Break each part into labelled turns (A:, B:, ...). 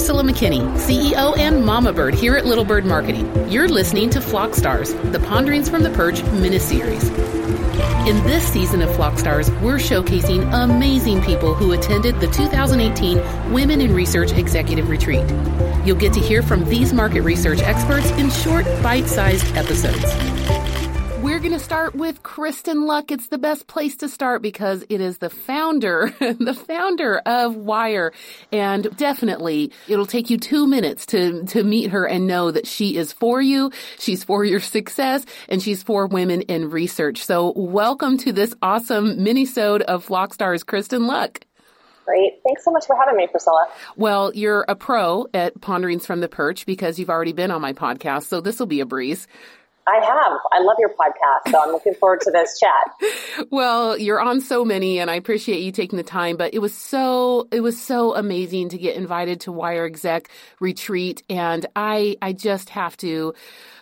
A: Priscilla McKinney, CEO and Mama Bird here at Little Bird Marketing. You're listening to Flock Stars, the Ponderings from the Perch mini-series. In this season of Flock Stars, we're showcasing amazing people who attended the 2018 Women in Research Executive Retreat. You'll get to hear from these market research experts in short, bite-sized episodes. We're going to start with Kristen Luck. It's the best place to start because it is the founder, the founder of Wire. And definitely it'll take you two minutes to, to meet her and know that she is for you. She's for your success and she's for women in research. So welcome to this awesome mini-sode of Flock Stars, Kristen Luck.
B: Great. Thanks so much for having me, Priscilla.
A: Well, you're a pro at Ponderings from the Perch because you've already been on my podcast, so this will be a breeze.
B: I have. I love your podcast, so I'm looking forward to this chat.
A: well, you're on so many and I appreciate you taking the time, but it was so it was so amazing to get invited to Wire Exec retreat and I I just have to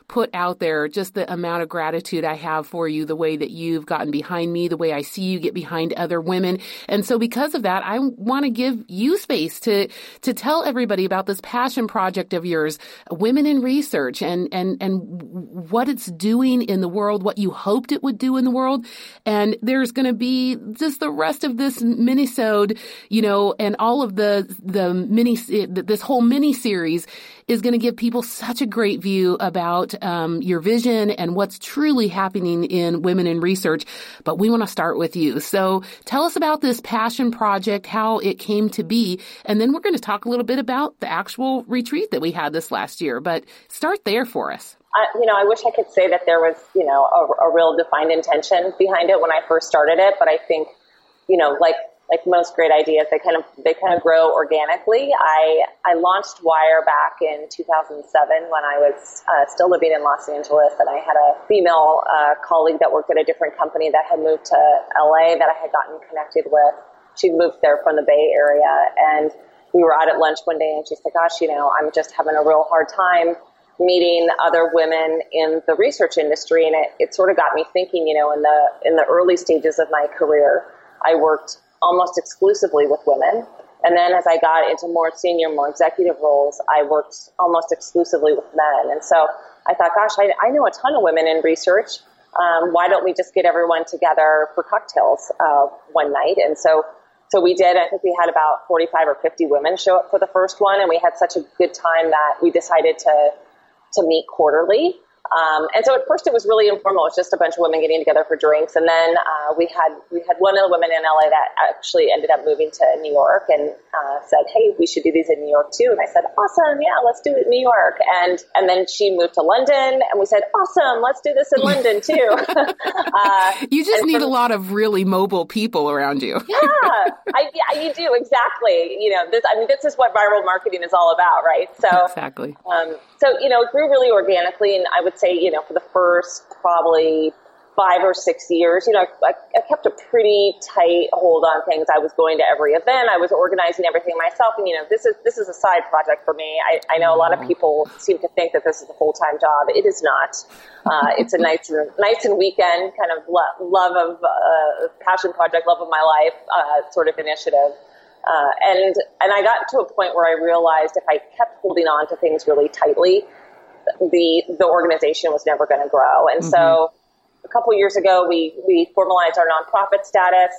A: put out there just the amount of gratitude I have for you, the way that you've gotten behind me, the way I see you get behind other women. And so because of that, I want to give you space to, to tell everybody about this passion project of yours, Women in Research and, and, and what it's doing in the world, what you hoped it would do in the world. And there's going to be just the rest of this minisode, you know, and all of the, the mini, eh, this whole mini series is going to give people such a great view about um, your vision and what's truly happening in women in research. But we want to start with you. So tell us about this passion project, how it came to be, and then we're going to talk a little bit about the actual retreat that we had this last year. But start there for us.
B: I, you know, I wish I could say that there was, you know, a, a real defined intention behind it when I first started it, but I think, you know, like like most great ideas, they kind of they kind of grow organically. I I launched Wire back in 2007 when I was uh, still living in Los Angeles, and I had a female uh, colleague that worked at a different company that had moved to LA that I had gotten connected with. She moved there from the Bay Area, and we were out at lunch one day, and she said, "Gosh, you know, I'm just having a real hard time." meeting other women in the research industry and it, it sort of got me thinking you know in the in the early stages of my career i worked almost exclusively with women. And then as I got into more senior, more executive roles, I worked almost exclusively with men. And so I thought, gosh, I, I know a ton of women in research. Um, why don't we just get everyone together for cocktails uh, one night? And so, so we did. I think we had about 45 or 50 women show up for the first one, and we had such a good time that we decided to to meet quarterly. Um, and so at first it was really informal. It was just a bunch of women getting together for drinks. And then uh, we had we had one of the women in LA that actually ended up moving to New York and uh, said, "Hey, we should do these in New York too." And I said, "Awesome, yeah, let's do it in New York." And and then she moved to London, and we said, "Awesome, let's do this in London too."
A: uh, you just need from, a lot of really mobile people around you.
B: yeah, I, yeah, you do exactly. You know, this I mean, this is what viral marketing is all about, right?
A: So exactly.
B: Um, so you know, it grew really organically, and I would say, you know, for the first probably five or six years, you know, I, I, kept a pretty tight hold on things. I was going to every event. I was organizing everything myself. And, you know, this is, this is a side project for me. I, I know a lot of people seem to think that this is a full-time job. It is not. Uh, it's a nights and, nights and weekend kind of lo- love of, uh, passion project, love of my life, uh, sort of initiative. Uh, and, and I got to a point where I realized if I kept holding on to things really tightly, the the organization was never going to grow. And mm-hmm. so a couple years ago, we we formalized our nonprofit status.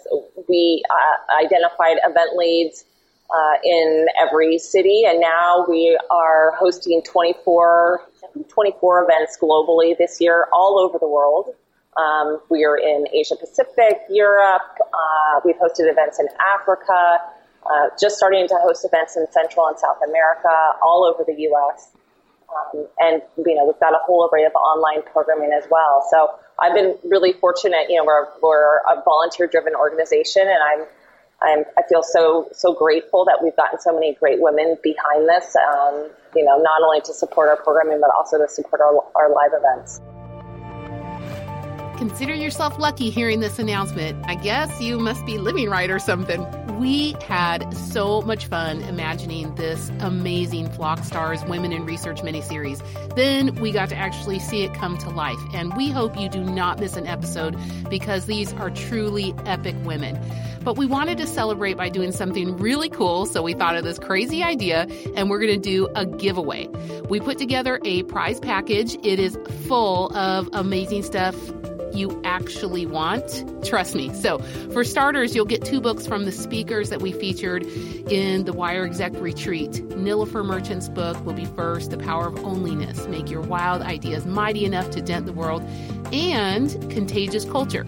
B: We uh, identified event leads uh, in every city, and now we are hosting 24, 24 events globally this year, all over the world. Um, we are in Asia Pacific, Europe. Uh, we've hosted events in Africa. Uh, just starting to host events in Central and South America, all over the U.S. Um, and, you know, we've got a whole array of online programming as well. So I've been really fortunate, you know, we're, we're a volunteer driven organization and I'm, I'm, I feel so, so grateful that we've gotten so many great women behind this, um, you know, not only to support our programming, but also to support our, our live events.
A: Consider yourself lucky hearing this announcement. I guess you must be living right or something. We had so much fun imagining this amazing Flock Stars Women in Research miniseries. Then we got to actually see it come to life. And we hope you do not miss an episode because these are truly epic women. But we wanted to celebrate by doing something really cool, so we thought of this crazy idea and we're going to do a giveaway. We put together a prize package. It is full of amazing stuff you actually want. Trust me. So, for starters, you'll get two books from the speakers that we featured in the Wire Exec Retreat. Nilofer Merchant's book will be first The Power of Onlyness Make Your Wild Ideas Mighty Enough to Dent the World, and Contagious Culture.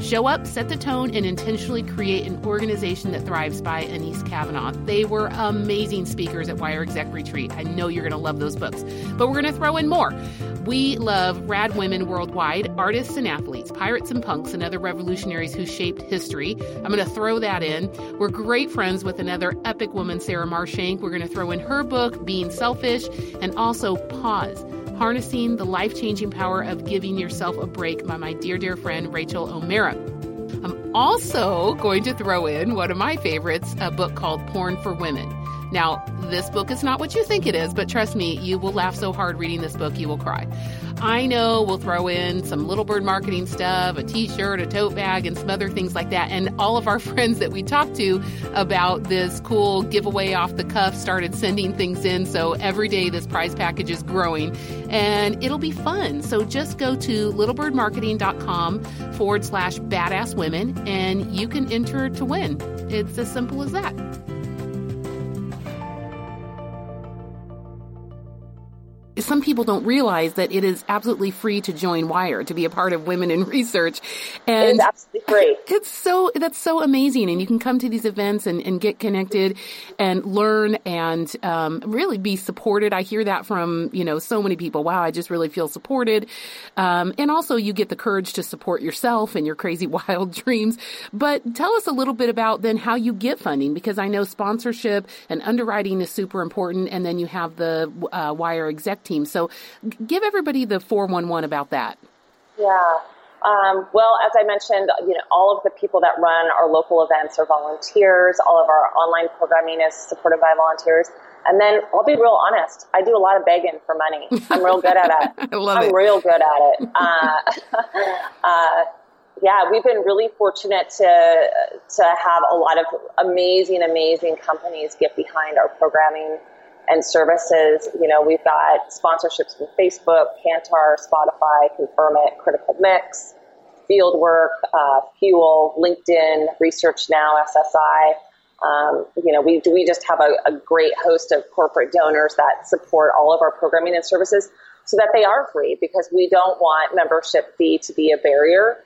A: Show Up, Set the Tone, and Intentionally Create an Organization That Thrives by Anese Cavanaugh. They were amazing speakers at Wire Exec Retreat. I know you're going to love those books, but we're going to throw in more. We love rad women worldwide, artists and athletes, pirates and punks, and other revolutionaries who shaped history. I'm going to throw that in. We're great friends with another epic woman, Sarah Marshank. We're going to throw in her book, Being Selfish, and also Pause. Harnessing the Life Changing Power of Giving Yourself a Break by my dear, dear friend Rachael O'Meara. I'm also going to throw in one of my favorites, a book called Porn for Women. Now, this book is not what you think it is, but trust me, you will laugh so hard reading this book, you will cry. I know we'll throw in some Little Bird marketing stuff, a t shirt, a tote bag, and some other things like that. And all of our friends that we talked to about this cool giveaway off the cuff started sending things in. So every day this prize package is growing and it'll be fun. So just go to littlebirdmarketing.com forward slash badass women and you can enter to win. It's as simple as that. Some people don't realize that it is absolutely free to join Wire to be a part of Women in Research,
B: and it is absolutely free.
A: It's so that's so amazing, and you can come to these events and, and get connected and learn and um, really be supported. I hear that from you know so many people. Wow, I just really feel supported, um, and also you get the courage to support yourself and your crazy wild dreams. But tell us a little bit about then how you get funding because I know sponsorship and underwriting is super important, and then you have the uh, Wire exec team team. So give everybody the 411 about that.
B: Yeah. Um, well, as I mentioned, you know, all of the people that run our local events are volunteers. All of our online programming is supported by volunteers. And then I'll be real honest, I do a lot of begging for money. I'm real good at it.
A: I love
B: I'm
A: it.
B: real good at it. Uh, uh, yeah, we've been really fortunate to to have a lot of amazing, amazing companies get behind our programming and services. You know, we've got sponsorships from Facebook, Kantar, Spotify, Confirm It, Critical Mix, Fieldwork, uh, Fuel, LinkedIn, Research Now, SSI. Um, you know, we we just have a, a, great host of corporate donors that support all of our programming and services so that they are free because we don't want membership fee to be a barrier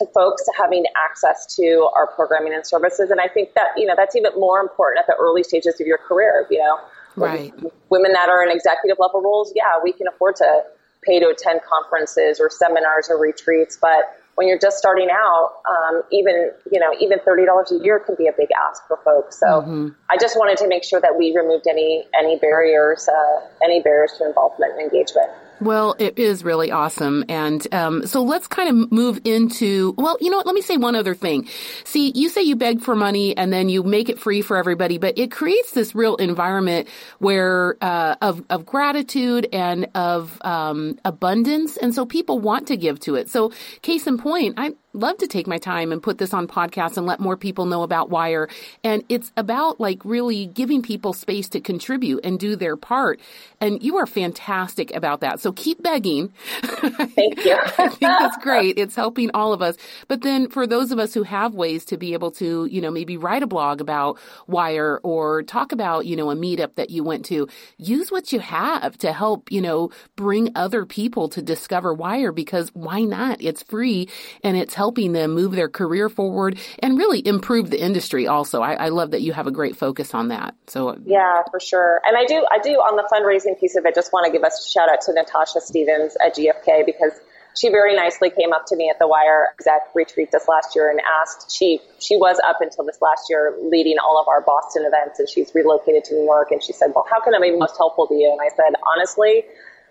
B: to folks having access to our programming and services. And I think that, you know, that's even more important at the early stages of your career. You know,
A: Right.
B: Women that are in executive level roles, yeah, we can afford to pay to attend conferences or seminars or retreats. But when you're just starting out, um, even you know, even thirty dollars a year can be a big ask for folks. So mm-hmm. I just wanted to make sure that we removed any any barriers, uh, any barriers to involvement and engagement.
A: Well, it is really awesome. And um, so let's kind of move into, well, you know what? Let me say one other thing. See, you say you beg for money and then you make it free for everybody, but it creates this real environment where uh, of, of gratitude and of um, abundance. And so people want to give to it. So, case in point, I love to take my time and put this on podcasts and let more people know about Wire. And it's about like really giving people space to contribute and do their part. And you are fantastic about that. So keep begging.
B: Thank you.
A: I think that's great. It's helping all of us. But then for those of us who have ways to be able to, you know, maybe write a blog about Wire or talk about, you know, a meetup that you went to, use what you have to help, you know, bring other people to discover Wire because why not? It's free and it's helping them move their career forward and really improve the industry also. I, I love that you have a great focus on that. So uh,
B: Yeah, for sure. And I do I do on the fundraising piece of it just want to give a shout out to Natasha Stevens at GFK because she very nicely came up to me at the Wire exec retreat this last year and asked. She she was up until this last year leading all of our Boston events, and she's relocated to New York. And she said, "Well, how can I be most helpful to you?" And I said, "Honestly,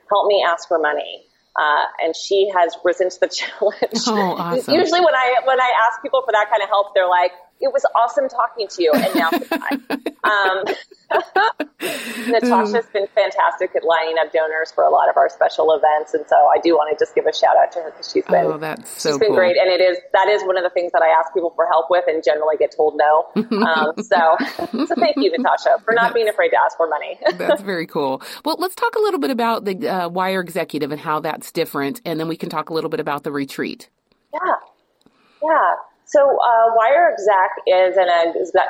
B: help me ask for money." Uh, and she has risen to the challenge.
A: Oh, awesome.
B: Usually, when I when I ask people for that kind of help, they're like, it was awesome talking to you. And now Natasha's been fantastic at lining up donors for a lot of our special events, and so I do want to just give a shout out to her because she's been
A: oh, that's so
B: she's been
A: cool.
B: great, and it is that is one of the things that I ask people for help with, and generally get told no. Um, so, so thank you, Natasha, for not being afraid to ask for money.
A: that's very cool. Well, let's talk a little bit about the uh, Wire Executive and how that's different, and then we can talk a little bit about the retreat.
B: Yeah, yeah. So, uh, Wire Exec is an,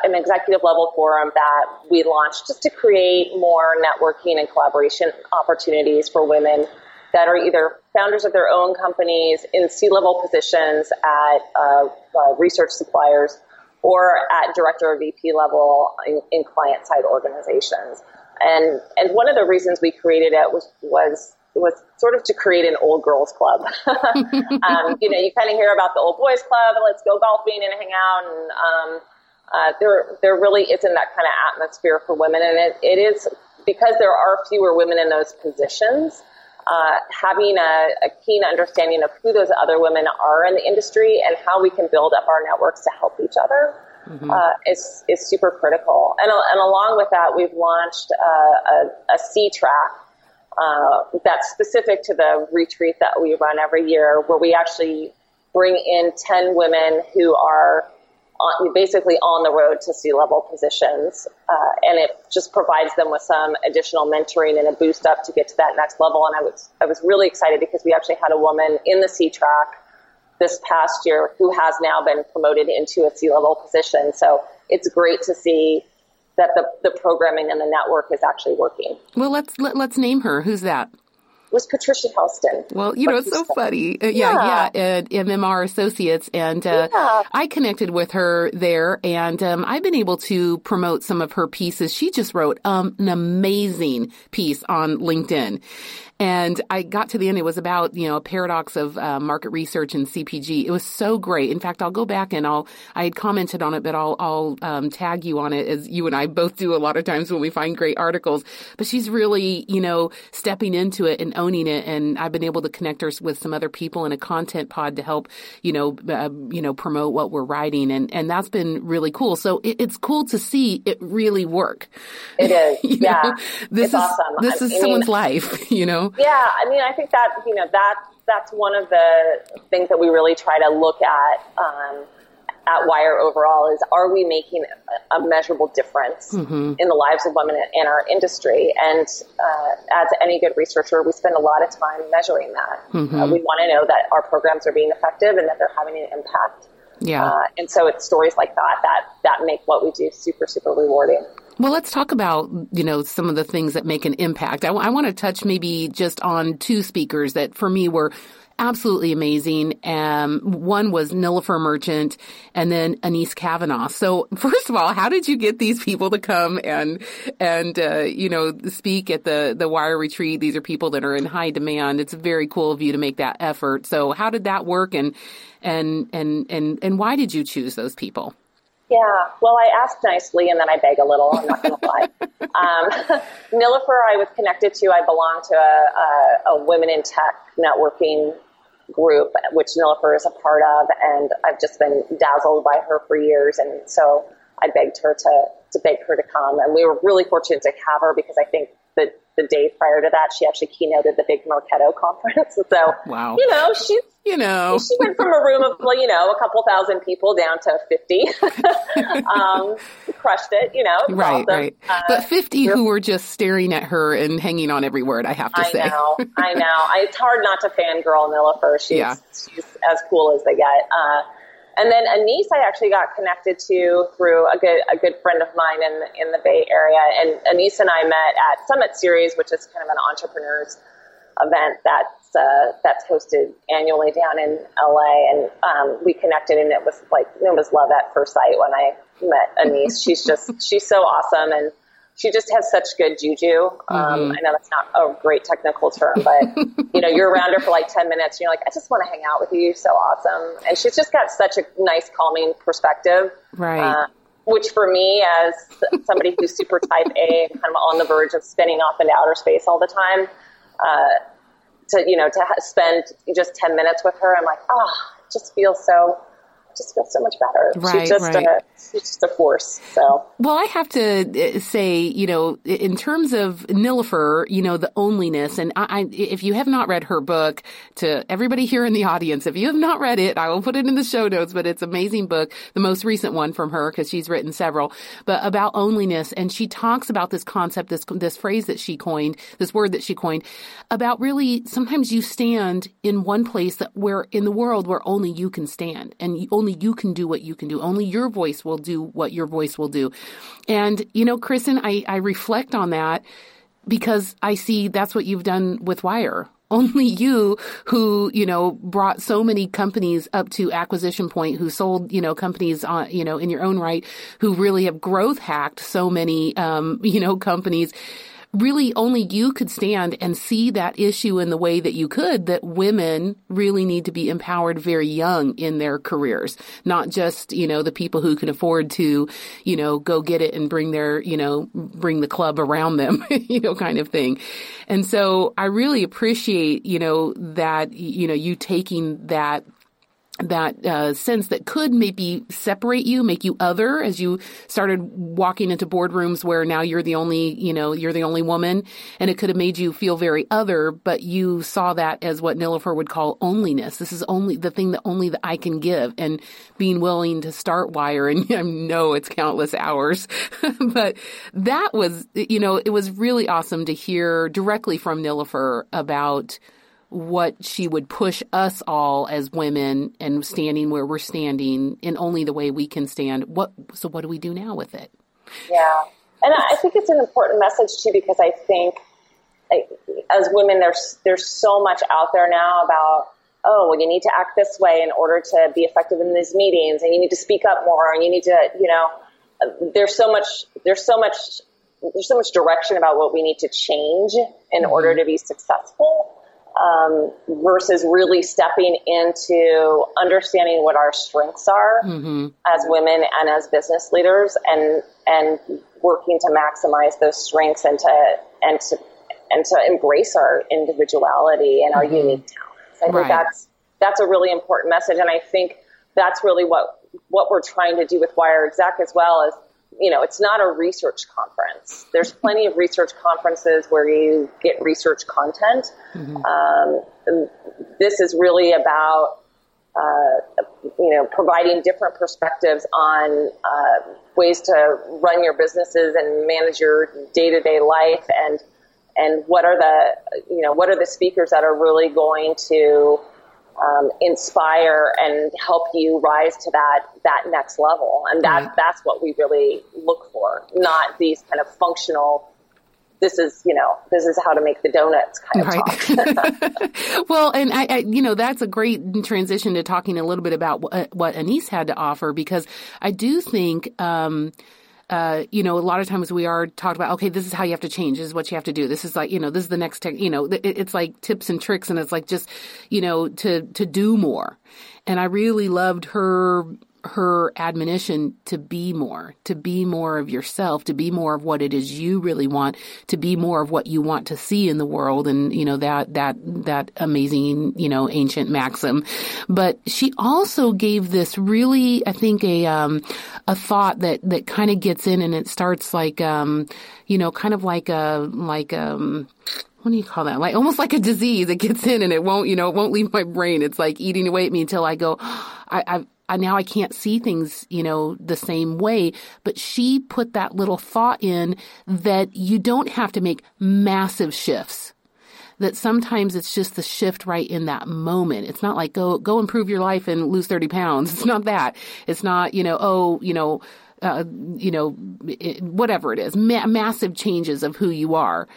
B: an executive level forum that we launched just to create more networking and collaboration opportunities for women that are either founders of their own companies in C level positions at uh, uh, research suppliers or at director or VP level in, in client side organizations. And, and one of the reasons we created it was, was was sort of to create an old girls club. um, you know, you kind of hear about the old boys club, let's go golfing and hang out, and um, uh, there there really isn't that kind of atmosphere for women, and it, it is because there are fewer women in those positions. Uh, having a, a, keen understanding of who those other women are in the industry and how we can build up our networks to help each other mm-hmm. uh, is is super critical. And, and along with that, we've launched uh, a, a C track uh, that's specific to the retreat that we run every year, where we actually bring in 10 women who are on, basically on the road to C level positions. Uh, and it just provides them with some additional mentoring and a boost up to get to that next level. And I was, I was really excited because we actually had a woman in the C track this past year who has now been promoted into a C level position. So it's great to see that the, the programming and the network is actually working.
A: Well, let's let, us let us name her. Who's that?
B: was Patricia Helston.
A: Well, you know, it's so funny. Uh, yeah, yeah, at MMR Associates. And uh, yeah. I connected with her there, and um, I've been able to promote some of her pieces. She just wrote um, an amazing piece on LinkedIn. And I got to the end. It was about, you know, a paradox of uh, market research and CPG. It was so great. In fact, I'll go back and I'll, I had commented on it, but I'll, I'll um, tag you on it as you and I both do a lot of times when we find great articles. But she's really, you know, stepping into it and owning it. And I've been able to connect her with some other people in a content pod to help, you know, uh, you know, promote what we're writing. And, and that's been really cool. So it, it's cool to see it really work.
B: It is. yeah. Know?
A: This
B: it's
A: is,
B: awesome.
A: this is I someone's life, you know?
B: Yeah, I mean, I think that you know that that's one of the things that we really try to look at um, at Wire overall is are we making a measurable difference mm-hmm. in the lives of women in our industry? And uh, as any good researcher, we spend a lot of time measuring that. Mm-hmm. Uh, we want to know that our programs are being effective and that they're having an impact.
A: Yeah. Uh,
B: and so it's stories like that that that make what we do super super rewarding.
A: Well, let's talk about, you know, some of the things that make an impact. I, want to touch maybe just on two speakers that for me were absolutely amazing. Um, one was Nilofer Merchant and then Anese Cavanaugh. So first of all, how did you get these people to come and, and, uh, you know, speak at the, the wire retreat? These are people that are in high demand. It's very cool of you to make that effort. So how did that work and, and, and, and, and why did you choose those people?
B: Yeah, well, I ask nicely and then I beg a little. I'm not going to lie. Um, Nilofer, I was connected to. I belong to a, a, a, women in tech networking group, which Nilofer is a part of, and I've just been dazzled by her for years. And so I begged her to to beg her to come, and we were really fortunate to have her because I think that the day prior to that, she actually keynoted the big Marketo conference. So,
A: wow.
B: you know, she's
A: you know,
B: she went from a room of, you know, a couple thousand people down to 50. um, crushed it, you know.
A: Right, awesome. right. Uh, but 50 who were just staring at her and hanging on every word, I have to
B: I
A: say.
B: I know, I know. It's hard not to fangirl Nilofer. She's, yeah. she's as cool as they get. Uh, and then Anese, I actually got connected to through a good a good friend of mine in in the Bay Area. And Anese and I met at Summit Series, which is kind of an entrepreneurs event that's uh, that's hosted annually down in LA. And um, we connected, and it was like it was love at first sight when I met Anese. she's just she's so awesome, and she just has such good juju. Um, mm-hmm. I know that's not a great technical term, but you know, you're around her for like 10 minutes and you're like, I just want to hang out with you. You're so awesome. And she's just got such a nice, calming perspective.
A: Right. Uh,
B: which for me, as somebody who's super type A and kind of on the verge of spinning off into outer space all the time, uh, to, you know, to spend just 10 minutes with her, I'm like, ah, oh, it just feels so, just feels so much better.
A: Right,
B: she's just
A: right.
B: a she's just a force. So
A: well, I have to uh, say, you know, in terms of Nilofer, you know, the onlyness, and I, I, if you have not read her book, to everybody here in the audience, if you have not read it, I will put it in the show notes. But it's an amazing book, the most recent one from her because she's written several, but about onlyness, and she talks about this concept, this this phrase that she coined, this word that she coined, about really sometimes you stand in one place that where in the world where only you can stand and only you can do what you can do. Only your voice will do what your voice will do. And, you know, Kristen, I, I reflect on that because I see that's what you've done with Wire. Only you who, you know, brought so many companies up to acquisition point, who sold, you know, companies on, you know, in your own right, who really have growth hacked so many, um, you know, companies really only you could stand and see that issue in the way that you could that women really need to be empowered very young in their careers not just you know the people who can afford to you know go get it and bring their you know bring the club around them you know kind of thing. And so i really appreciate you know that you know you taking that that uh, sense that could maybe separate you, make you other as you started walking into boardrooms where now you're the only, you know, you're the only woman, and it could have made you feel very other. But you saw that as what Nilofer would call onlyness. This is only the thing that only that I can give, and being willing to start Wire. And I know it's countless hours, but that was, you know, it was really awesome to hear directly from Nilofer about what she would push us all as women and standing where we're standing in only the way we can stand. What so what do we do now with it?
B: Yeah. And I think it's an important message too because I think as women there's there's so much out there now about oh well you need to act this way in order to be effective in these meetings and you need to speak up more and you need to you know there's so much there's so much there's so much direction about what we need to change in mm-hmm. order to be successful um, versus really stepping into understanding what our strengths are mm-hmm. as women and as business leaders and and working to maximize those strengths and to and to and to embrace our individuality and our mm-hmm. unique talents. I think that's that's a really important message and I think that's really what what we're trying to do with Wire Exec as well is you know, it's not a research conference. There's plenty of research conferences where you get research content. Mm-hmm. Um, this is really about, uh, you know, providing different perspectives on uh, ways to run your businesses and manage your day to day life, and and what are the, you know, what are the speakers that are really going to um, inspire and help you rise to that that next level. And that right. that's what we really look for, not these kind of functional. This is, you know, this is how to make the donuts kind of
A: right. well, and I, I, you know, that's a great transition to talking a little bit about what, what Anese had to offer because I do think, um, uh, you know, a lot of times we are talked about, okay, this is how you have to change. This is what you have to do. This is like, you know, this is the next, tech, you know, it, it's like tips and tricks and it's like just, you know, to, to do more. And I really loved her her admonition to be more, to be more of yourself, to be more of what it is you really want, to be more of what you want to see in the world and you know that that that amazing, you know, ancient maxim. But she also gave this really I think a um a thought that that kind of gets in and it starts like um you know, kind of like a like um what do you call that? Like almost like a disease. It gets in and it won't, you know, it won't leave my brain. It's like eating away at me until I go, I, I've, I, now I can't see things, you know, the same way. But she put that little thought in that you don't have to make massive shifts. That sometimes it's just the shift right in that moment. It's not like go go improve your life and lose thirty pounds. It's not that. It's not you know oh you know uh, you know it, whatever it is ma- massive changes of who you are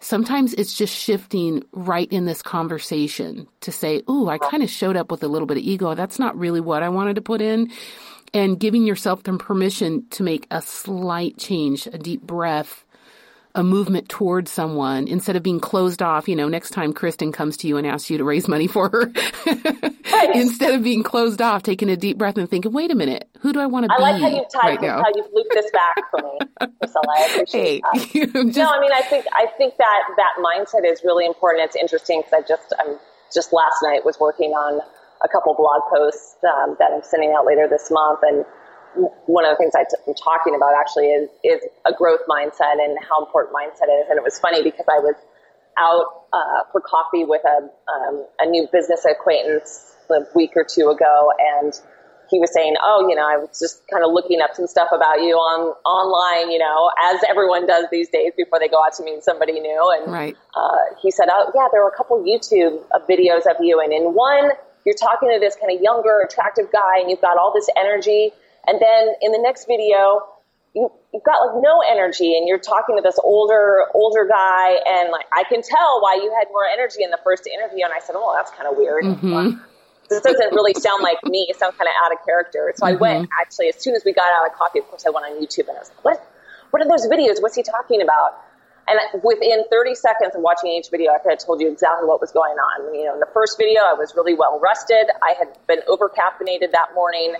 A: sometimes it's just shifting right in this conversation to say, Ooh, I kind of showed up with a little bit of ego. That's not really what I wanted to put in. And giving yourself the permission to make a slight change, a deep breath, a movement towards someone instead of being closed off. You know, next time Kristen comes to you and asks you to raise money for her, instead of being closed off, taking a deep breath and thinking, wait a minute, who do I want to be?
B: I like how you've tied, right how you've looped this back for me, Priscilla. I appreciate hey, that. Just, no, I mean, I think, I think that that mindset is really important. It's interesting because I just, I'm just last night was working on a couple blog posts um, that I'm sending out later this month. And one of the things i t- I'm talking about actually is, is a growth mindset and how important mindset is. And it was funny because I was out uh, for coffee with a, um, a new business acquaintance a week or two ago, and he was saying, "Oh, you know, I was just kind of looking up some stuff about you on online, you know, as everyone does these days before they go out to meet somebody new." And
A: right.
B: uh, he said, "Oh, yeah, there were a couple YouTube videos of you, and in one, you're talking to this kind of younger, attractive guy, and you've got all this energy, and then in the next video." You, you've got like no energy and you're talking to this older older guy and like I can tell why you had more energy in the first interview and I said oh that's kind of weird
A: mm-hmm
B: this doesn't really sound like me. It sounds kind of out of character. So mm-hmm. I went actually as soon as we got out of coffee. Of course, I went on YouTube and I was like, what? What are those videos? What's he talking about? And within 30 seconds of watching each video, I could have told you exactly what was going on. You know, in the first video, I was really well rested. I had been over caffeinated that morning.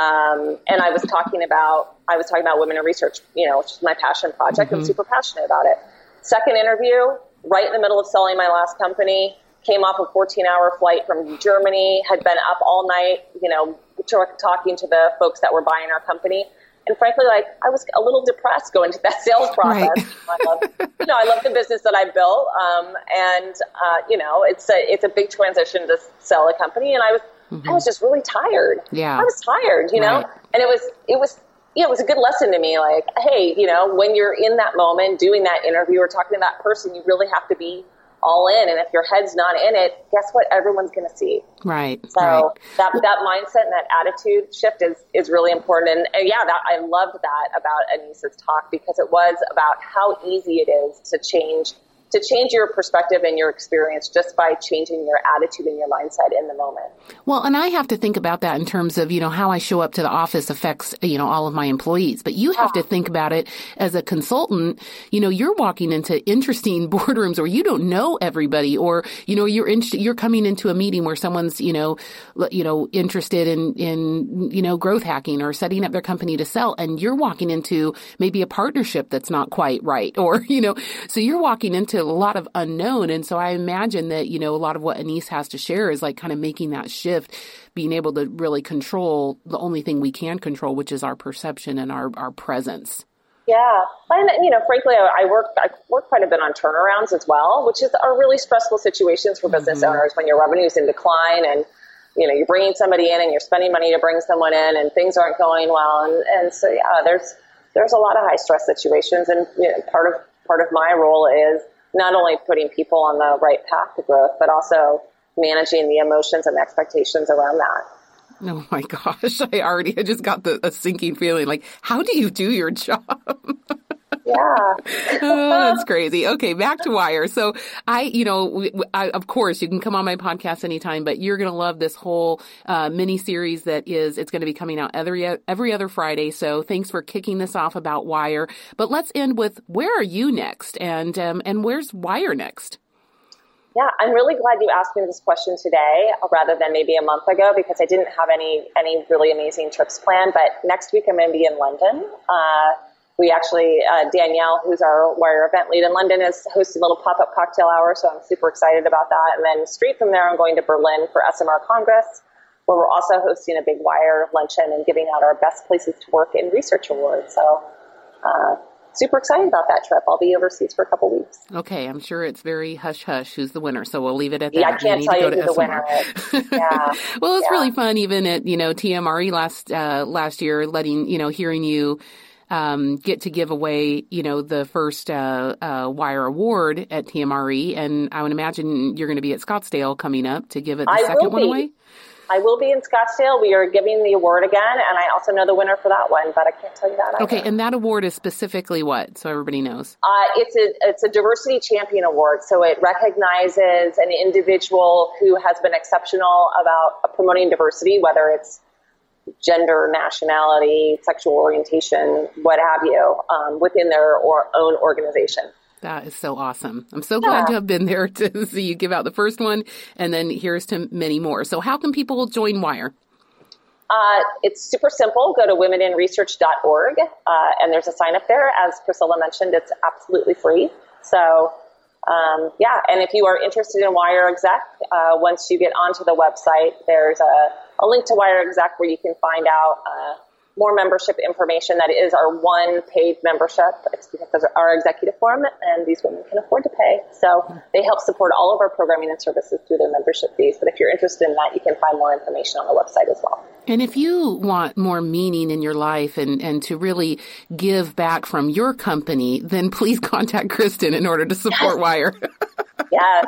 B: Um, and I was talking about, I was talking about women in research, you know, which is my passion project. Mm-hmm. I'm super passionate about it. Second interview, right in the middle of selling my last company, came off a 14 hour flight from Germany, had been up all night, you know, talking to the folks that were buying our company. And frankly, like I was a little depressed going through that sales process. Right. I love, you know, I love the business that I built, um, and uh, you know, it's a it's a big transition to sell a company, and I was mm-hmm. I was just really tired.
A: Yeah,
B: I was tired, you know, right. and it was it was yeah, it was a good lesson to me. Like, hey, you know, when you're in that moment doing that interview or talking to that person, you really have to be all in. And if your head's not in it, guess what? Everyone's going to see.
A: Right.
B: So
A: right.
B: that that mindset and that attitude shift is is really important. And, and yeah, that I loved that about Anissa's talk because it was about how easy it is to change to change your perspective and your experience just by changing your attitude and your mindset in the moment.
A: Well, and I have to think about that in terms of, you know, how I show up to the office affects, you know, all of my employees. But you have to think about it as a consultant. You know, you're walking into interesting boardrooms where you don't know everybody or, you know, you're in, you're coming into a meeting where someone's, you know, you know, interested in, in, you know, growth hacking or setting up their company to sell. And you're walking into maybe a partnership that's not quite right. Or, you know, so you're walking into a lot of unknown. And so I imagine that, you know, a lot of what Anese has to share is like kind of making that shift, being able to really control the only thing we can control, which is our perception and our, our presence.
B: Yeah, and you know, frankly, I work I work quite a bit on turnarounds as well, which is are really stressful situations for business mm-hmm. owners when your revenue is in decline and you know you're bringing somebody in and you're spending money to bring someone in and things aren't going well, and and so yeah, there's there's a lot of high stress situations, and you know, part of part of my role is not only putting people on the right path to growth, but also managing the emotions and expectations around that.
A: Oh my gosh, I already I just got the a sinking feeling like how do you do your job?
B: Yeah.
A: oh, that's crazy. Okay, back to Wire. So I, you know, I, of course you can come on my podcast anytime, but you're going to love this whole uh, mini series that is, it's going to be coming out every, every other Friday. So thanks for kicking this off about Wire. But let's end with where are you next and, um, and where's Wire next?
B: Yeah, I'm really glad you asked me this question today rather than maybe a month ago because I didn't have any any really amazing trips planned. But next week I'm going to be in London. Uh, we actually, uh, Danielle, who's our Wire event lead in London, is hosting a little pop up cocktail hour. So I'm super excited about that. And then straight from there, I'm going to Berlin for ESOMAR Congress, where we're also hosting a big Wire luncheon and giving out our best places to work in research awards. So, uh, super excited about that trip. I'll be overseas for a couple weeks.
A: Okay, I'm sure it's very hush hush who's the winner, so we'll leave it at that.
B: Yeah, I can't tell you who the winner is. Yeah.
A: well, it's
B: yeah.
A: really fun, even at you know TMRE last uh, last year, letting you know hearing you um, get to give away, you know, the first uh, uh, Wire Award at TMRE, and I would imagine you're going to be at Scottsdale coming up to give it the
B: I
A: second one away.
B: I will be in Scottsdale. We are giving the award again, and I also know the winner for that one, but I can't tell you that. Either.
A: Okay, and that award is specifically what, so everybody knows?
B: Uh, it's a it's a diversity champion award, so it recognizes an individual who has been exceptional about promoting diversity, whether it's gender, nationality, sexual orientation, what have you, um, within their or own organization.
A: That is so awesome. I'm so glad yeah. to have been there to see you give out the first one, and then here's to many more. So, how can people join Wire?
B: Uh, it's super simple. Go to womeninresearch.org, uh, and there's a sign up there. As Priscilla mentioned, it's absolutely free. So um, yeah, and if you are interested in Wire Exec, uh, once you get onto the website, there's a, a, link to Wire Exec where you can find out uh, more membership information. That is our one paid membership. It's because of our executive forum, and these women can afford to pay. So they help support all of our programming and services through their membership fees. But if you're interested in that, you can find more information on the website as well.
A: And if you want more meaning in your life and, and to really give back from your company, then please contact Kristen in order to support Wire.
B: yes.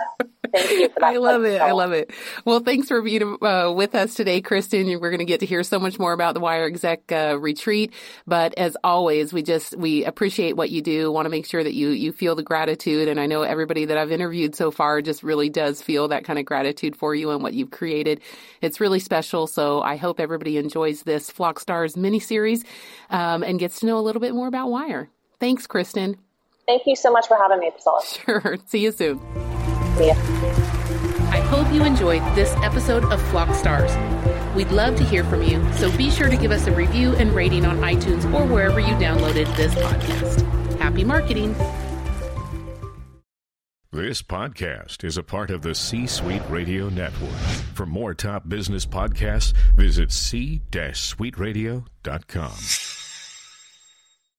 B: Thank you for that. I
A: love it. I love it. Well, thanks for being uh, with us today, Kristen. We're going to get to hear so much more about the Wire Exec uh, retreat. But as always, we just we appreciate what you do. Want to make sure that you you feel the gratitude, and I know everybody that I've interviewed so far just really does feel that kind of gratitude for you and what you've created. It's really special. So I hope everybody enjoys this Flock Stars mini series um, and gets to know a little bit more about Wire. Thanks, Kristen.
B: Thank you so much for having me, Priscilla.
A: Sure. See you soon.
B: See ya.
A: I hope you enjoyed this episode of Flock Stars. We'd love to hear from you, so be sure to give us a review and rating on iTunes or wherever you downloaded this podcast. Happy marketing!
C: This podcast is a part of the C Suite Radio Network. For more top business podcasts, visit c-suiteradio.com.